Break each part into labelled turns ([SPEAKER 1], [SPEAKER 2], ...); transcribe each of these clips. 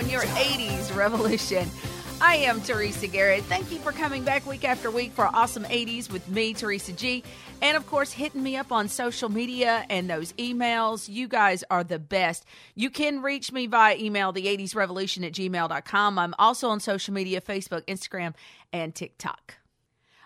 [SPEAKER 1] On your 80s Revolution. I am Teresa Garrett. Thank you for coming back week after week for awesome 80s with me, Teresa G. And of course, hitting me up on social media and those emails. You guys are the best. You can reach me via email, the80srevolution at gmail.com. I'm also on social media Facebook, Instagram, and TikTok.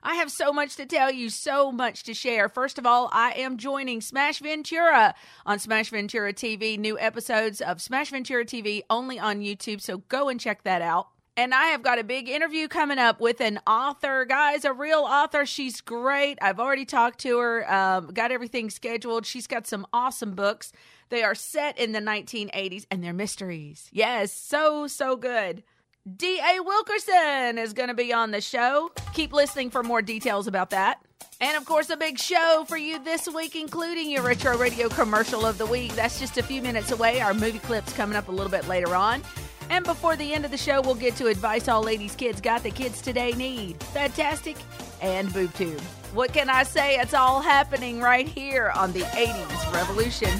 [SPEAKER 1] I have so much to tell you, so much to share. First of all, I am joining Smash Ventura on Smash Ventura TV. New episodes of Smash Ventura TV only on YouTube, so go and check that out. And I have got a big interview coming up with an author, guys, a real author. She's great. I've already talked to her, um, got everything scheduled. She's got some awesome books. They are set in the 1980s and they're mysteries. Yes, so, so good. D.A. Wilkerson is going to be on the show. Keep listening for more details about that. And of course, a big show for you this week, including your Retro Radio commercial of the week. That's just a few minutes away. Our movie clip's coming up a little bit later on.
[SPEAKER 2] And before the end of the show, we'll get to advice all ladies' kids got the kids today need. Fantastic and BoobTube. What can I say? It's all happening right here on the 80s Revolution.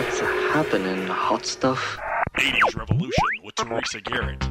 [SPEAKER 3] what's happening, hot stuff?
[SPEAKER 4] 80s Revolution with Teresa Garrett.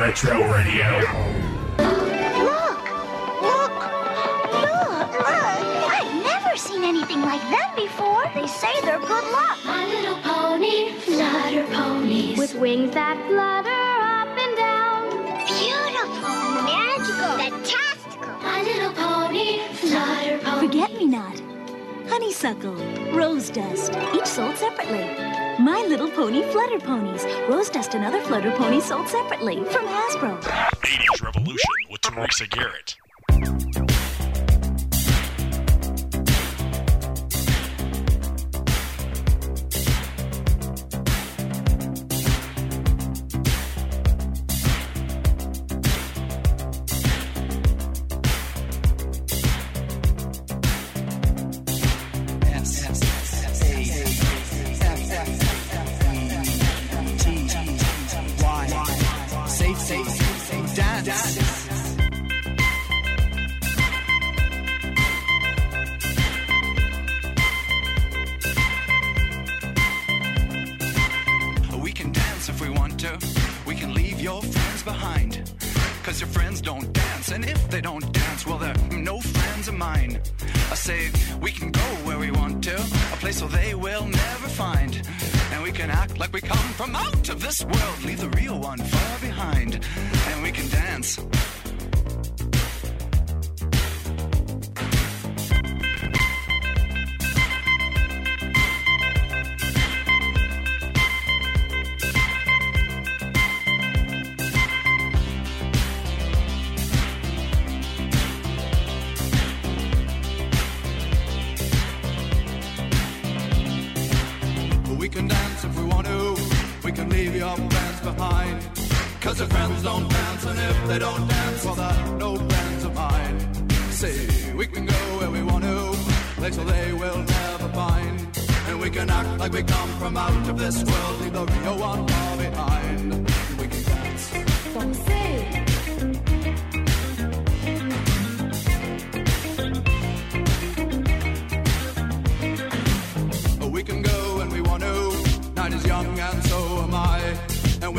[SPEAKER 5] Retro Radio.
[SPEAKER 6] Look! Look! Look! Look! I've never seen anything like them before. They say they're good luck.
[SPEAKER 4] My little pony, flutter ponies. With wings that flutter up and down.
[SPEAKER 6] Beautiful. Magical. Fantastical.
[SPEAKER 4] My little pony, flutter ponies.
[SPEAKER 7] Forget me not. Honeysuckle, rose dust, each sold separately. My Little Pony Flutter Ponies, rose dust and other flutter ponies sold separately from Hasbro.
[SPEAKER 5] 80s Revolution with Teresa Garrett.
[SPEAKER 8] Friends don't dance, and if they don't dance, well, they're no friends of mine. Say, we can go where we want to, place where they will never find. And we can act like we come from out of this world, leave the real one far behind. We can dance.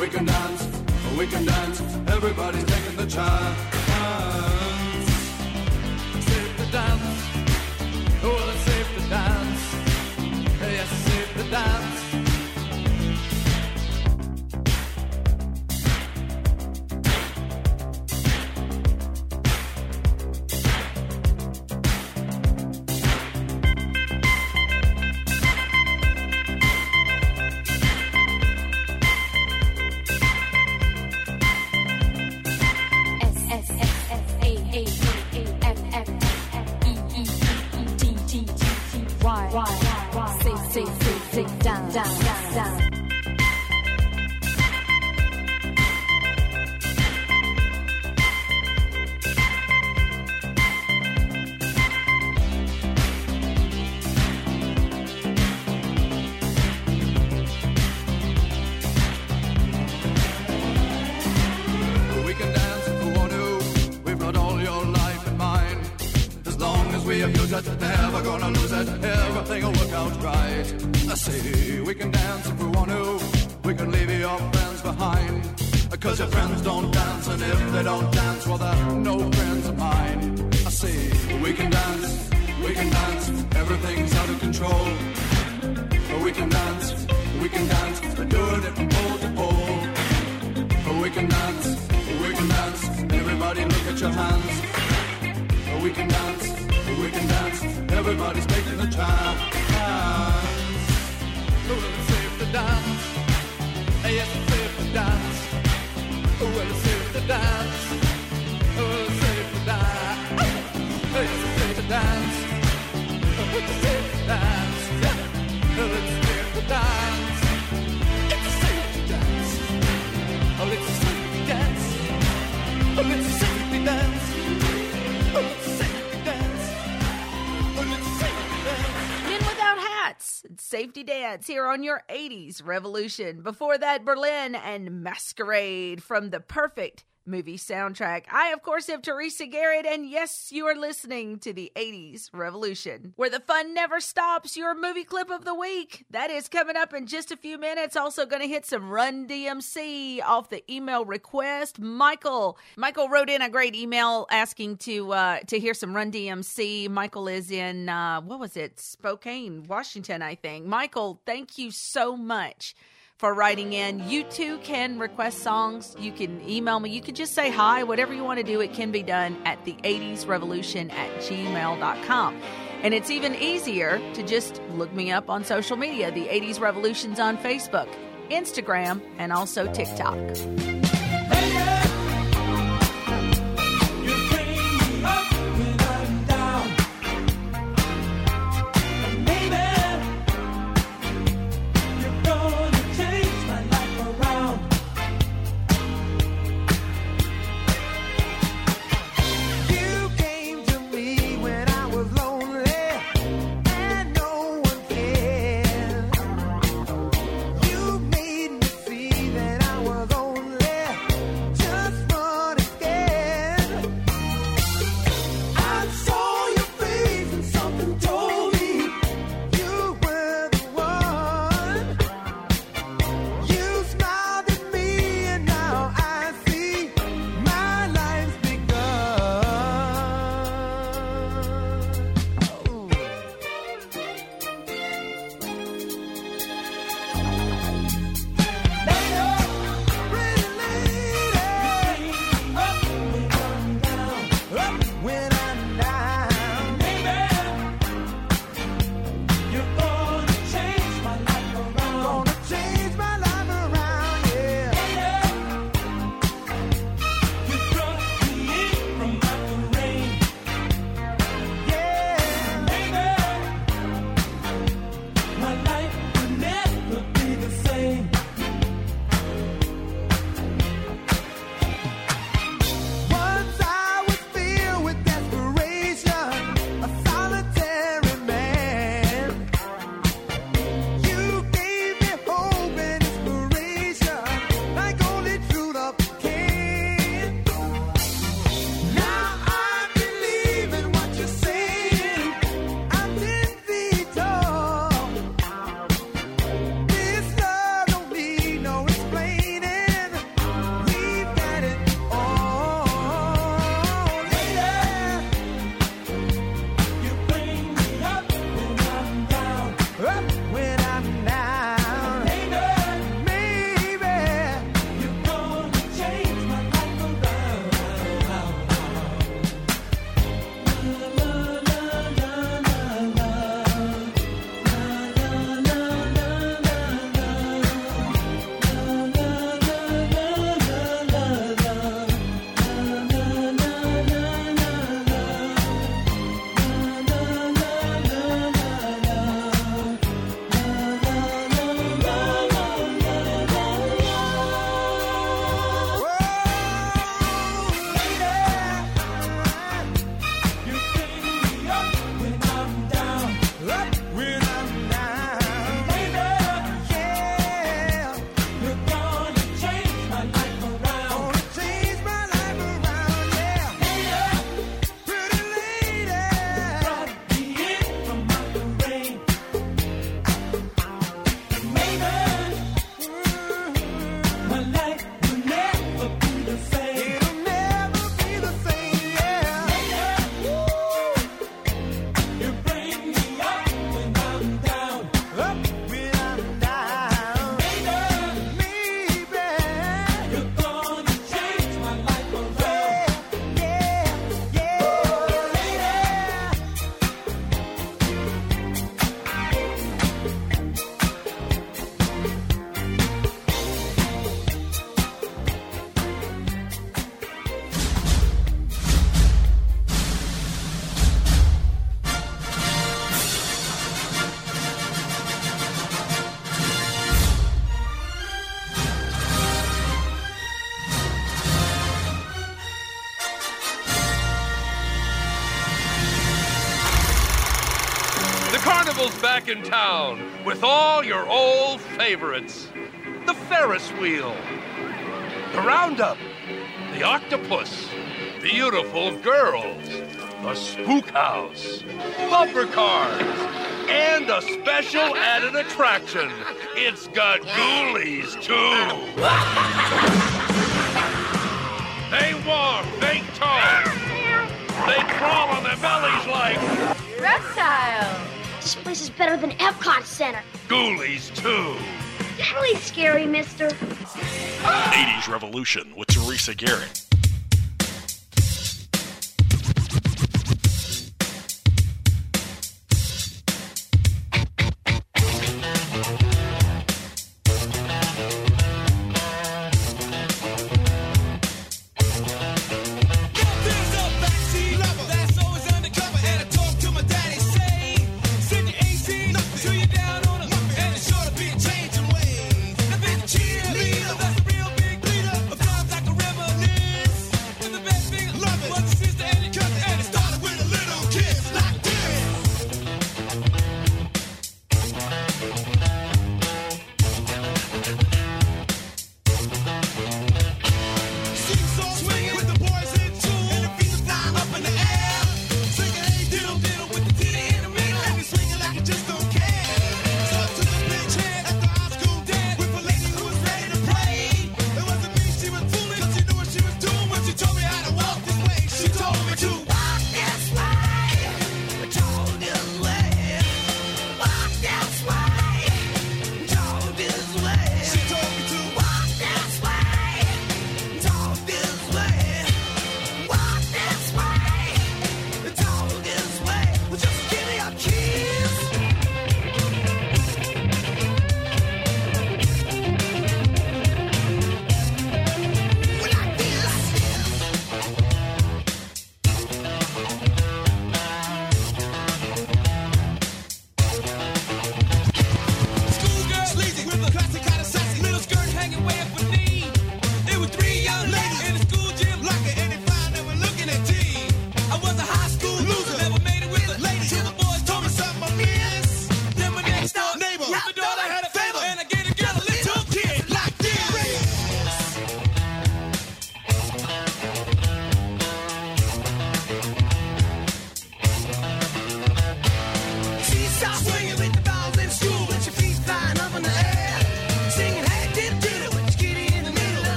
[SPEAKER 8] We can dance, we can dance. Everybody's taking the chance.
[SPEAKER 4] Say say say down down down down.
[SPEAKER 8] Dance
[SPEAKER 1] here on your 80s Revolution. Before that, Berlin and Masquerade from the perfect movie soundtrack. I, of course, am Teresa Garrett, and yes, you are listening to the 80s Revolution, where the fun never stops. Your movie clip of the week. That is coming up in just a few minutes. Also, going to hit some Run DMC off the email request. Michael, Michael wrote in a great email asking to uh, to hear some Run DMC. Michael is in uh, what was it, Spokane, Washington, I think. Michael, thank you so much for writing in. You too can request songs. You can email me. You can just say hi. Whatever you want to do, it can be done at the 80s revolution at gmail.com. And it's even easier to just look me up on social media. The 80s Revolution's on Facebook, Instagram, and also TikTok.
[SPEAKER 9] In town with all your old favorites. The Ferris wheel, the Roundup, the Octopus, beautiful girls, the Spook House, bumper cars, and a special added attraction. It's got ghoulies, too. They walk, they talk, they crawl on their bellies like.
[SPEAKER 6] This place is better than Epcot Center.
[SPEAKER 9] ghoulies, too.
[SPEAKER 6] Really scary, mister.
[SPEAKER 10] 80s Revolution with Teresa Garrett.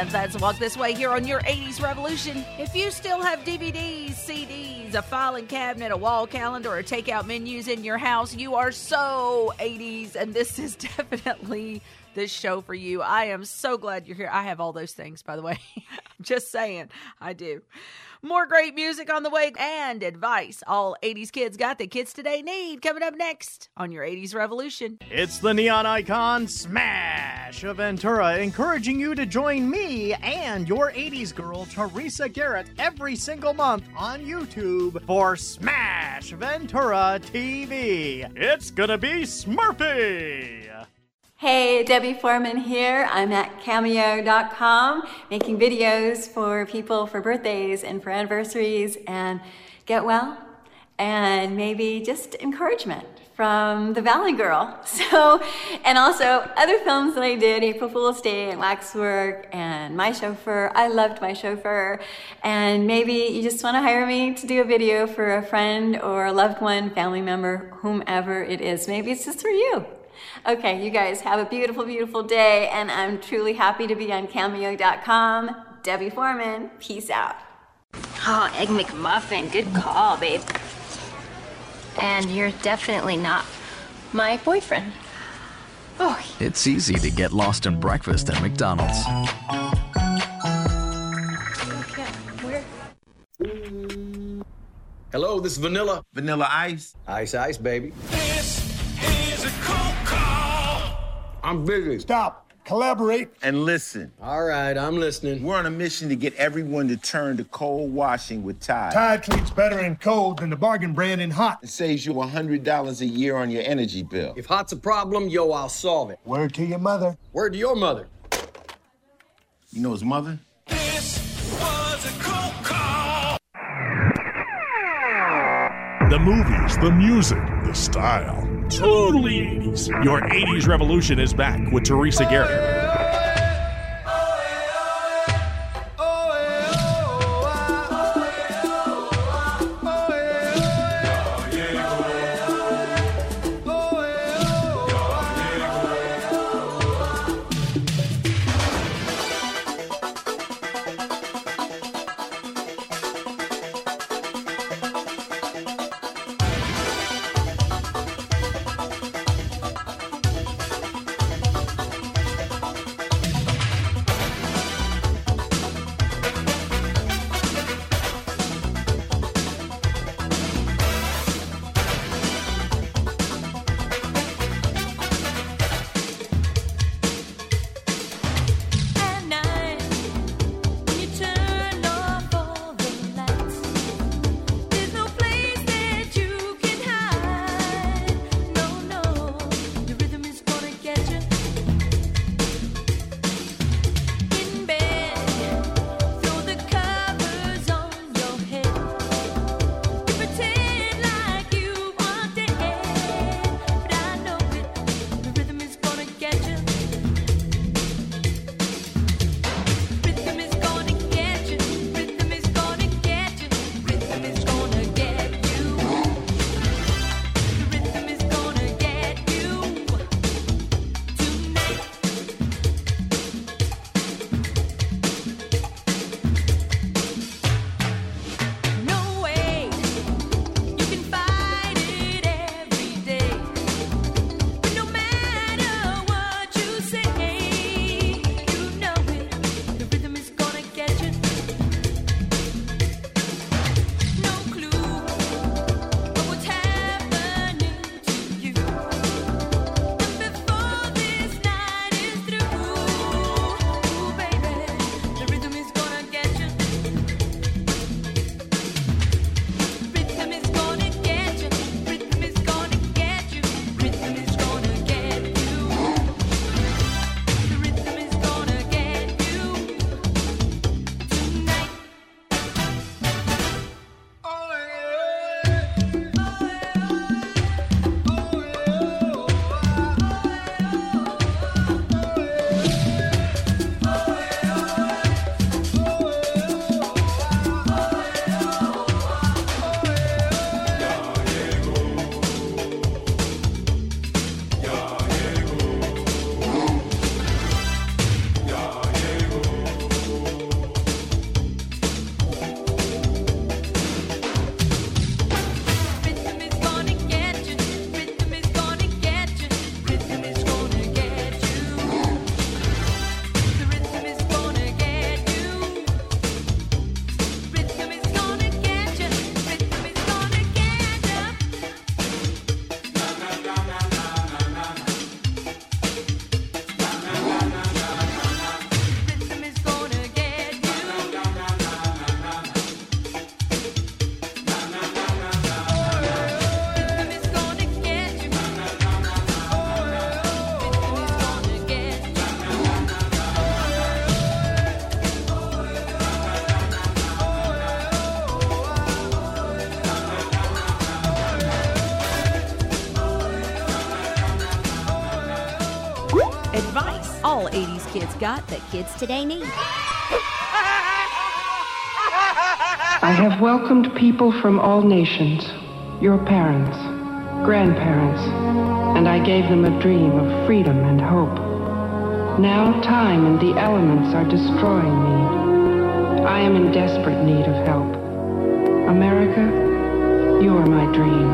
[SPEAKER 1] Aerosmith. That's Walk This Way here on your 80s Revolution. If you still have DVDs, CDs, a filing cabinet, a wall calendar, or takeout menus in your house, you are so 80s, and this is definitely this show for you. I am so glad you're here. I have all those things, by the way. Just saying, I do. More great music on the way and advice all 80s kids got that kids today need coming up next on your 80s Revolution.
[SPEAKER 11] It's the neon icon Smash of Ventura, encouraging you to join me and your 80s girl, Teresa Garrett, every single month on YouTube for Smash Ventura TV. It's gonna be Smurfy!
[SPEAKER 12] Hey, Debbie Foreman here. I'm at cameo.com making videos for people for birthdays and for anniversaries and get well and maybe just encouragement from The Valley Girl. So, and also other films that I did, April Fool's Day and Waxwork and My Chauffeur. I loved My Chauffeur. And maybe you just want to hire me to do a video for a friend or a loved one, family member, whomever it is. Maybe it's just for you. Okay, you guys have a beautiful, beautiful day, and I'm truly happy to be on Cameo.com. Debbie Foreman, peace out.
[SPEAKER 2] Oh, Egg McMuffin, good call, babe. And you're definitely not my boyfriend. Oh,
[SPEAKER 13] It's easy to get lost in breakfast at McDonald's.
[SPEAKER 14] Hello, this is Vanilla. Vanilla Ice. Ice Ice, baby. I'm busy.
[SPEAKER 15] Stop. Collaborate.
[SPEAKER 14] And listen. All right, I'm listening. We're on a mission to get everyone to turn to cold washing with Tide.
[SPEAKER 15] Tide treats better in cold than the bargain brand in hot.
[SPEAKER 14] It saves you $100 a year on your energy bill. If hot's a problem, yo, I'll solve it.
[SPEAKER 15] Word to your mother.
[SPEAKER 14] Word to your mother. You know his mother?
[SPEAKER 5] The movies, the music, style. Totally 80s. Your 80s revolution is back with Teresa Garrett.
[SPEAKER 7] Got that kids today need.
[SPEAKER 16] I have welcomed people from all nations, your parents, grandparents, and I gave them a dream of freedom and hope. Now time and the elements are destroying me. I am in desperate need of help. America, you are my dream,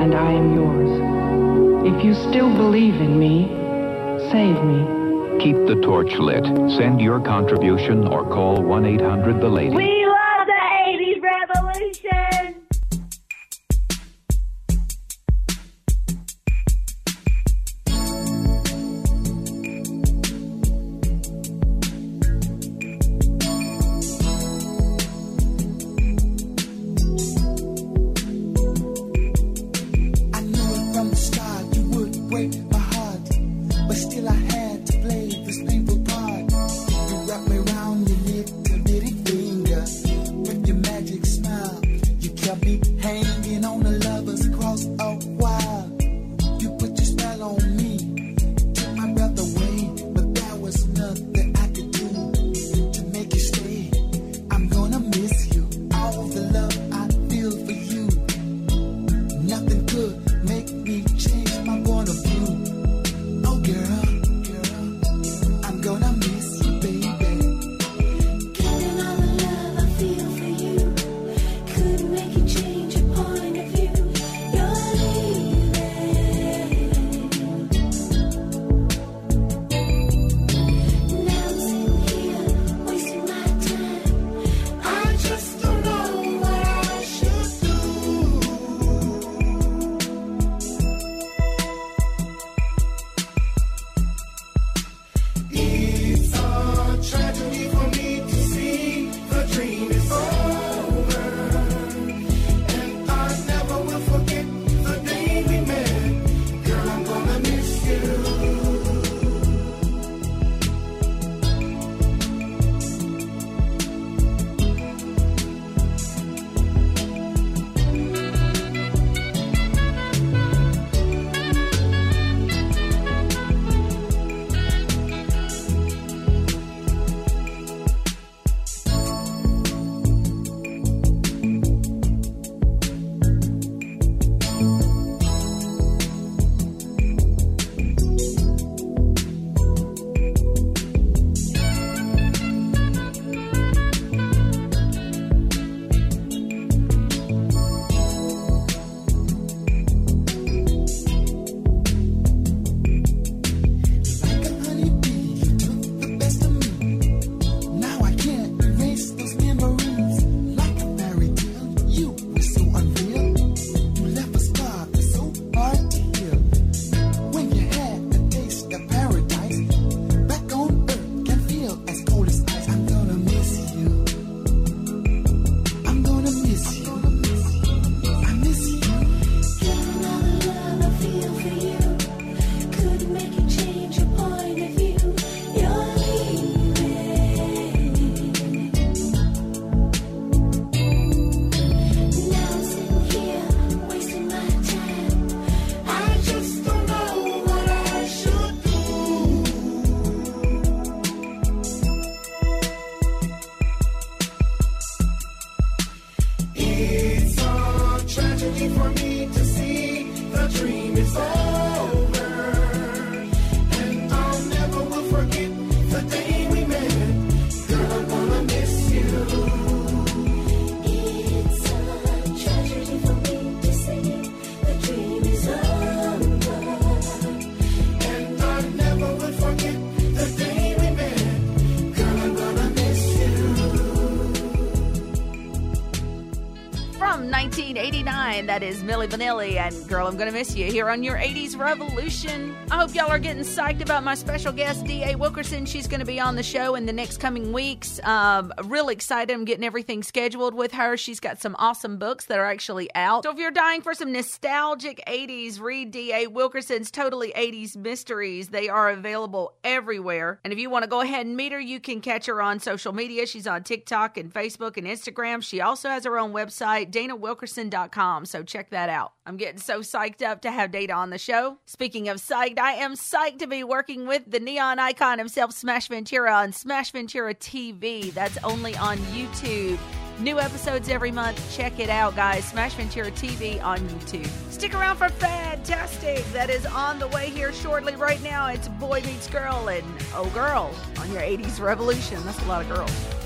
[SPEAKER 16] and I am yours. If you still believe in me, save me.
[SPEAKER 17] Keep the torch lit. Send your contribution or call 1 800 The Lady.
[SPEAKER 1] That is Milli Vanilli and Girl, I'm Gonna Miss You here on your 80s Revolution. I hope y'all are getting psyched about my special special guest, D.A. Wilkerson. She's going to be on the show in the next coming weeks. Um, really excited. I'm getting everything scheduled with her. She's got some awesome books that are actually out. So if you're dying for some nostalgic 80s, read D.A. Wilkerson's Totally 80s Mysteries. They are available everywhere. And if you want to go ahead and meet her, you can catch her on social media. She's on TikTok and Facebook and Instagram. She also has her own website, danawilkerson.com. So
[SPEAKER 18] check that out. I'm getting so psyched up to have Data on the show. Speaking of psyched, I am psyched to be working with with the neon icon himself, Smash Ventura, on Smash Ventura TV. That's only on YouTube. New episodes every month. Check it out, guys. Smash Ventura TV on YouTube. Stick around for Fantastic. That is on the way here shortly. Right now, it's Boy Meets Girl and Oh Girl on your 80s Revolution. That's a lot of girls.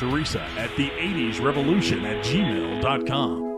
[SPEAKER 19] Teresa at the80srevolution at gmail.com.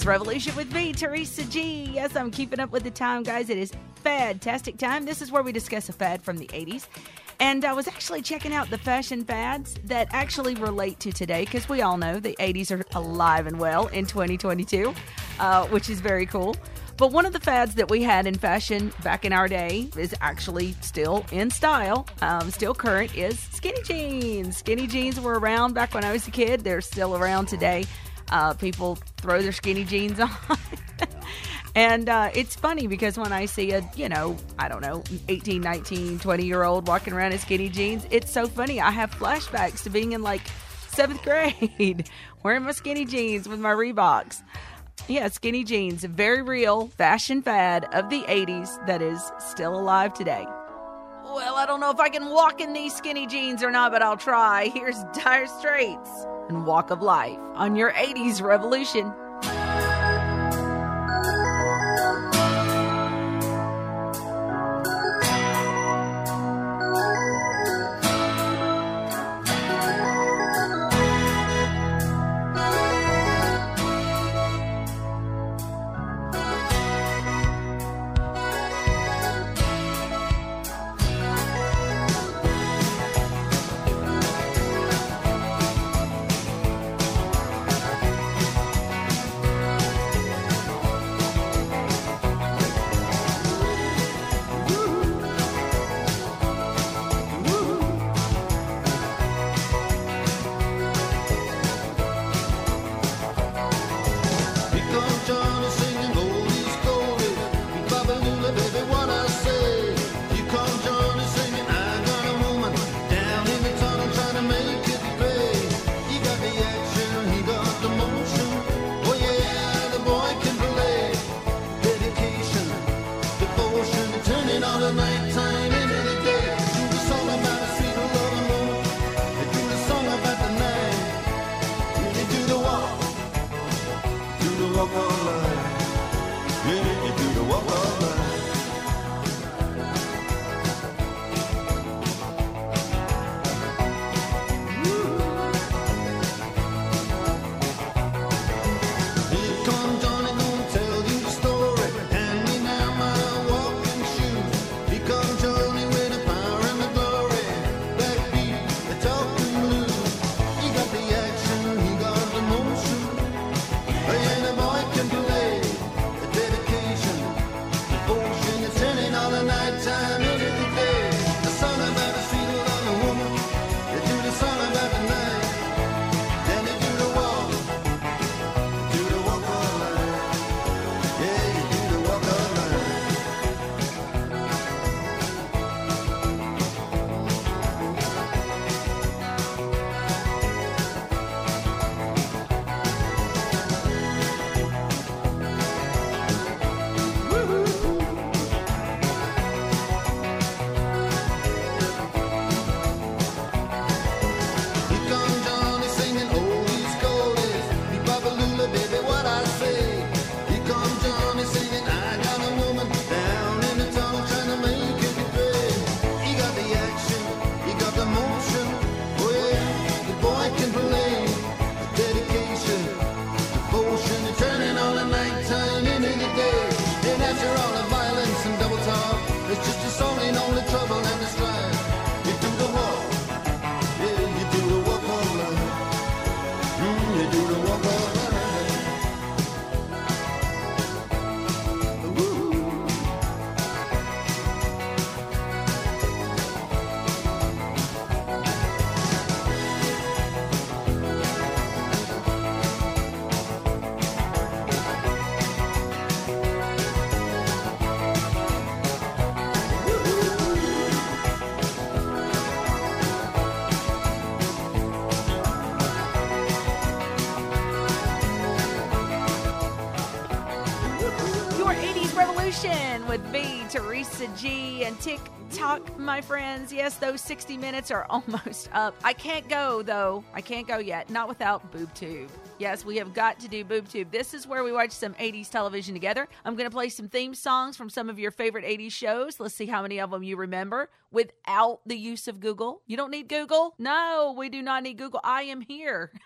[SPEAKER 20] 80s Revolution with me, Teresa G. Yes, I'm keeping up with the time, guys. It is fantastic time. This is where we discuss a fad from the 80s. And I was actually checking out the fashion fads that actually relate to today because we all know the 80s are alive and well in 2022, uh, which is very cool. But one of the fads that we had in fashion back in our day is actually still in style, um, still current, is skinny jeans. Skinny jeans were around back when I was a kid. They're still around today. Uh, people throw their skinny jeans on. and uh, it's funny because when I see a, you know, I don't know, 18, 19, 20 year old walking around in skinny jeans, it's so funny. I have flashbacks to being in like seventh grade wearing my skinny jeans with my Reeboks. Yeah, skinny jeans, very real fashion fad of the 80s that is still alive today. Well, I don't know if I can walk in these skinny jeans or not, but I'll try. Here's Dire Straits and Walk of Life on your 80s revolution. Teresa G, and TikTok, my friends. Yes, those 60 minutes are almost up. I can't go, though. I can't go yet. Not without BoobTube.
[SPEAKER 1] Yes, we have got to do BoobTube. This is where we watch some 80s television together. I'm going to play some theme songs from some of your favorite 80s shows. Let's see how many of them you remember without the use of Google. You don't need Google? No, we do not need Google. I am here.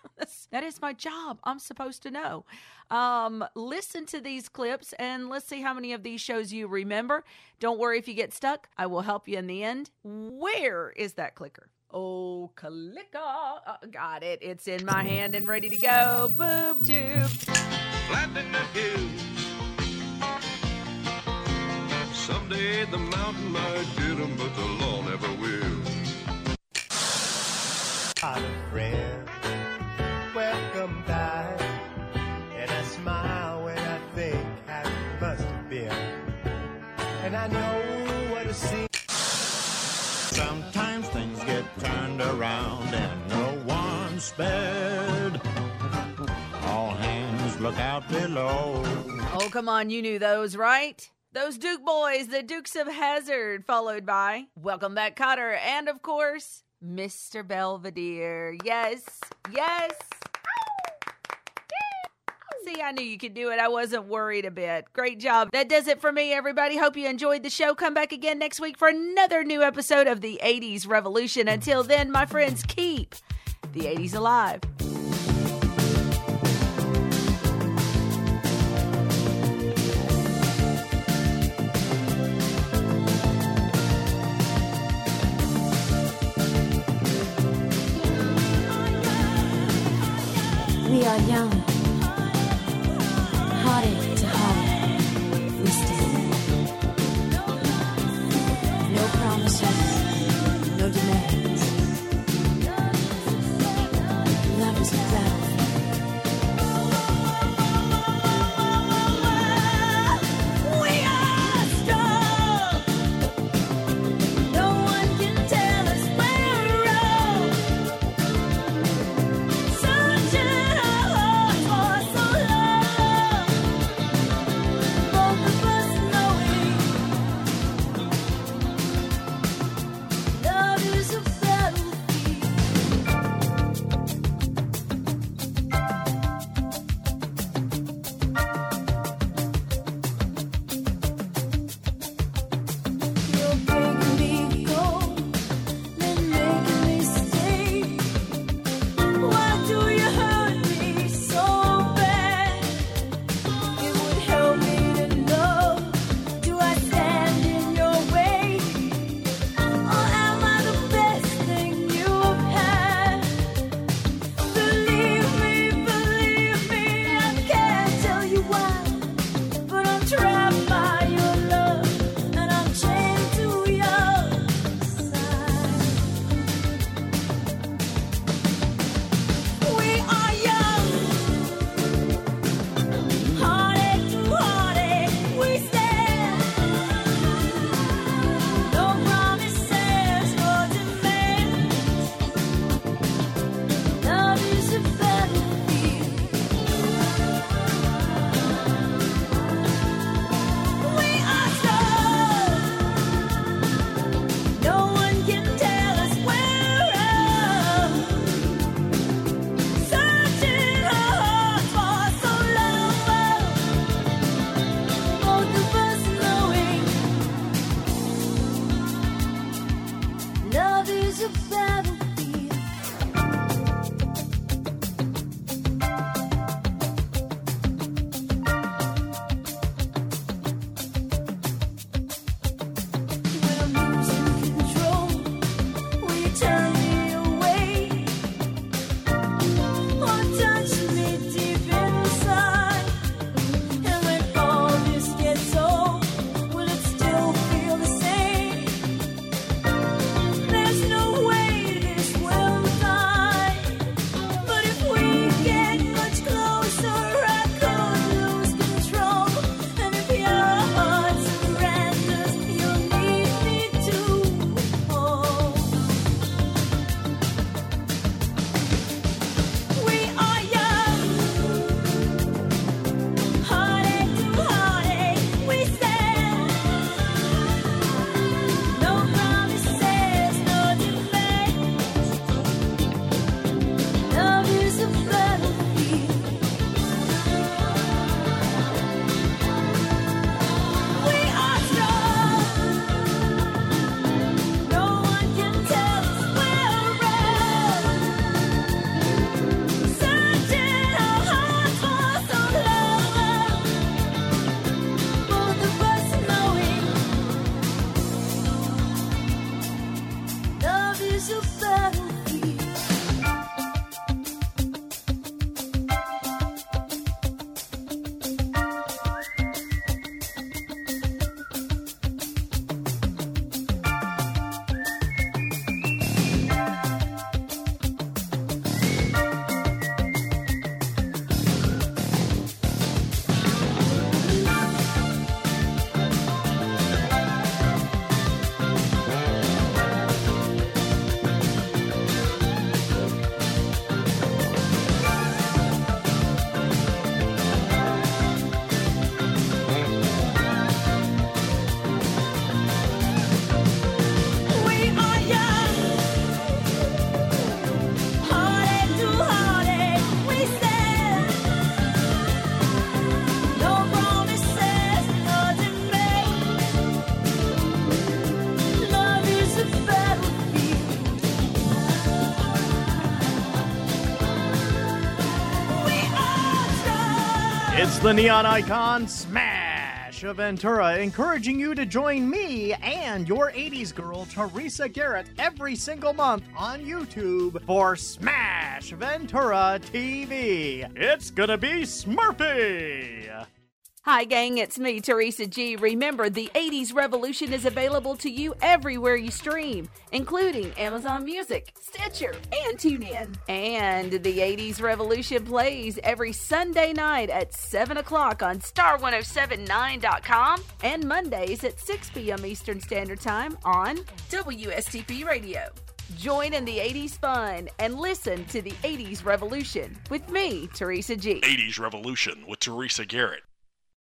[SPEAKER 1] That is my job. I'm supposed to know. Um, listen to these clips and let's see how many of these shows you remember. Don't worry if you get stuck. I will help you in the end. Where is that clicker? Oh, clicker. Uh, got it. It's in my hand and ready to go. Boob tube.
[SPEAKER 21] flat in the hills. Someday the mountain might get 'em, but the law never will.
[SPEAKER 22] Hi, friend. Welcome back. And I smile when I think how it must have been. And I know
[SPEAKER 23] turned around and no one's spared. All hands look out below.
[SPEAKER 1] Oh, come on. You knew those, right? Those Duke boys, the Dukes of Hazzard, followed by Welcome Back Kotter, and of course, Mr. Belvedere. Yes, yes. See, I knew you could do it. I wasn't worried a bit. Great job. That does it for me, everybody. Hope you enjoyed the show. Come back again next week for another new episode of the 80s Revolution. Until then, my friends, keep the 80s alive.
[SPEAKER 4] We are young,
[SPEAKER 11] the neon icon Smash of Ventura, encouraging you to join me and your 80s girl, Teresa Garrett, every single month on YouTube for Smash Ventura TV. It's gonna be Smurfy!
[SPEAKER 1] Hi, gang, it's me, Teresa G. Remember, the 80s Revolution is available to you everywhere you stream, including Amazon Music, Stitcher, and TuneIn. And the 80s Revolution plays every Sunday night at 7 o'clock on Star1079.com and Mondays at 6 p.m. Eastern Standard Time on WSTP Radio. Join in the 80s fun and listen to the 80s Revolution with me, Teresa G.
[SPEAKER 5] 80s Revolution with Teresa Garrett.